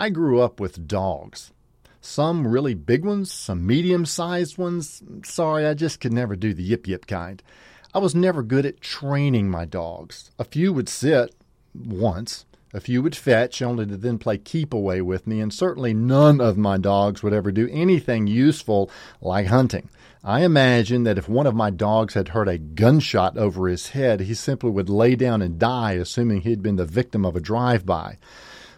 I grew up with dogs. Some really big ones, some medium sized ones. Sorry, I just could never do the yip yip kind. I was never good at training my dogs. A few would sit once, a few would fetch, only to then play keep away with me, and certainly none of my dogs would ever do anything useful like hunting. I imagine that if one of my dogs had heard a gunshot over his head, he simply would lay down and die, assuming he'd been the victim of a drive by.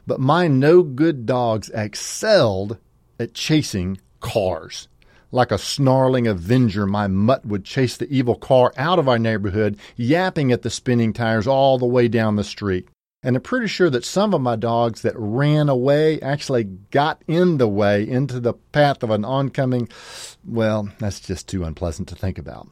But my no good dogs excelled at chasing cars. Like a snarling avenger, my mutt would chase the evil car out of our neighborhood, yapping at the spinning tires all the way down the street. And I'm pretty sure that some of my dogs that ran away actually got in the way into the path of an oncoming. Well, that's just too unpleasant to think about.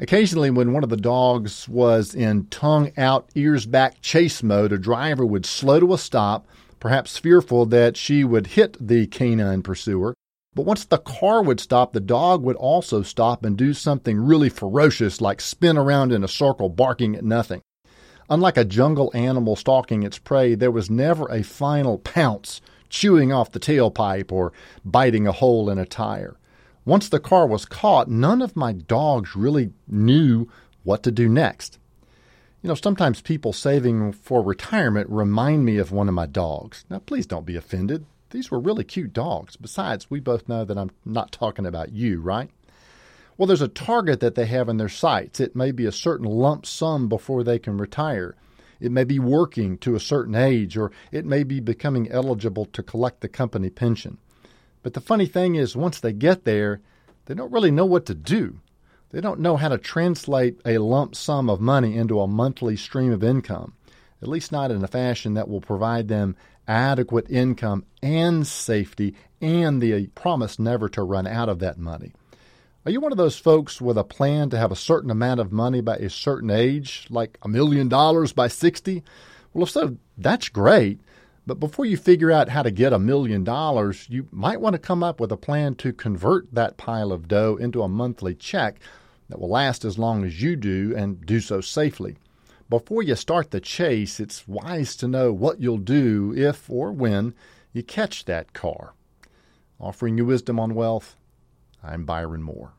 Occasionally, when one of the dogs was in tongue out, ears back chase mode, a driver would slow to a stop, perhaps fearful that she would hit the canine pursuer. But once the car would stop, the dog would also stop and do something really ferocious, like spin around in a circle, barking at nothing. Unlike a jungle animal stalking its prey, there was never a final pounce, chewing off the tailpipe or biting a hole in a tire. Once the car was caught, none of my dogs really knew what to do next. You know, sometimes people saving for retirement remind me of one of my dogs. Now, please don't be offended. These were really cute dogs. Besides, we both know that I'm not talking about you, right? Well, there's a target that they have in their sights. It may be a certain lump sum before they can retire. It may be working to a certain age, or it may be becoming eligible to collect the company pension. But the funny thing is, once they get there, they don't really know what to do. They don't know how to translate a lump sum of money into a monthly stream of income, at least not in a fashion that will provide them adequate income and safety and the promise never to run out of that money. Are you one of those folks with a plan to have a certain amount of money by a certain age, like a million dollars by 60? Well, if so, that's great. But before you figure out how to get a million dollars, you might want to come up with a plan to convert that pile of dough into a monthly check that will last as long as you do and do so safely. Before you start the chase, it's wise to know what you'll do if or when you catch that car. Offering you wisdom on wealth, I'm Byron Moore.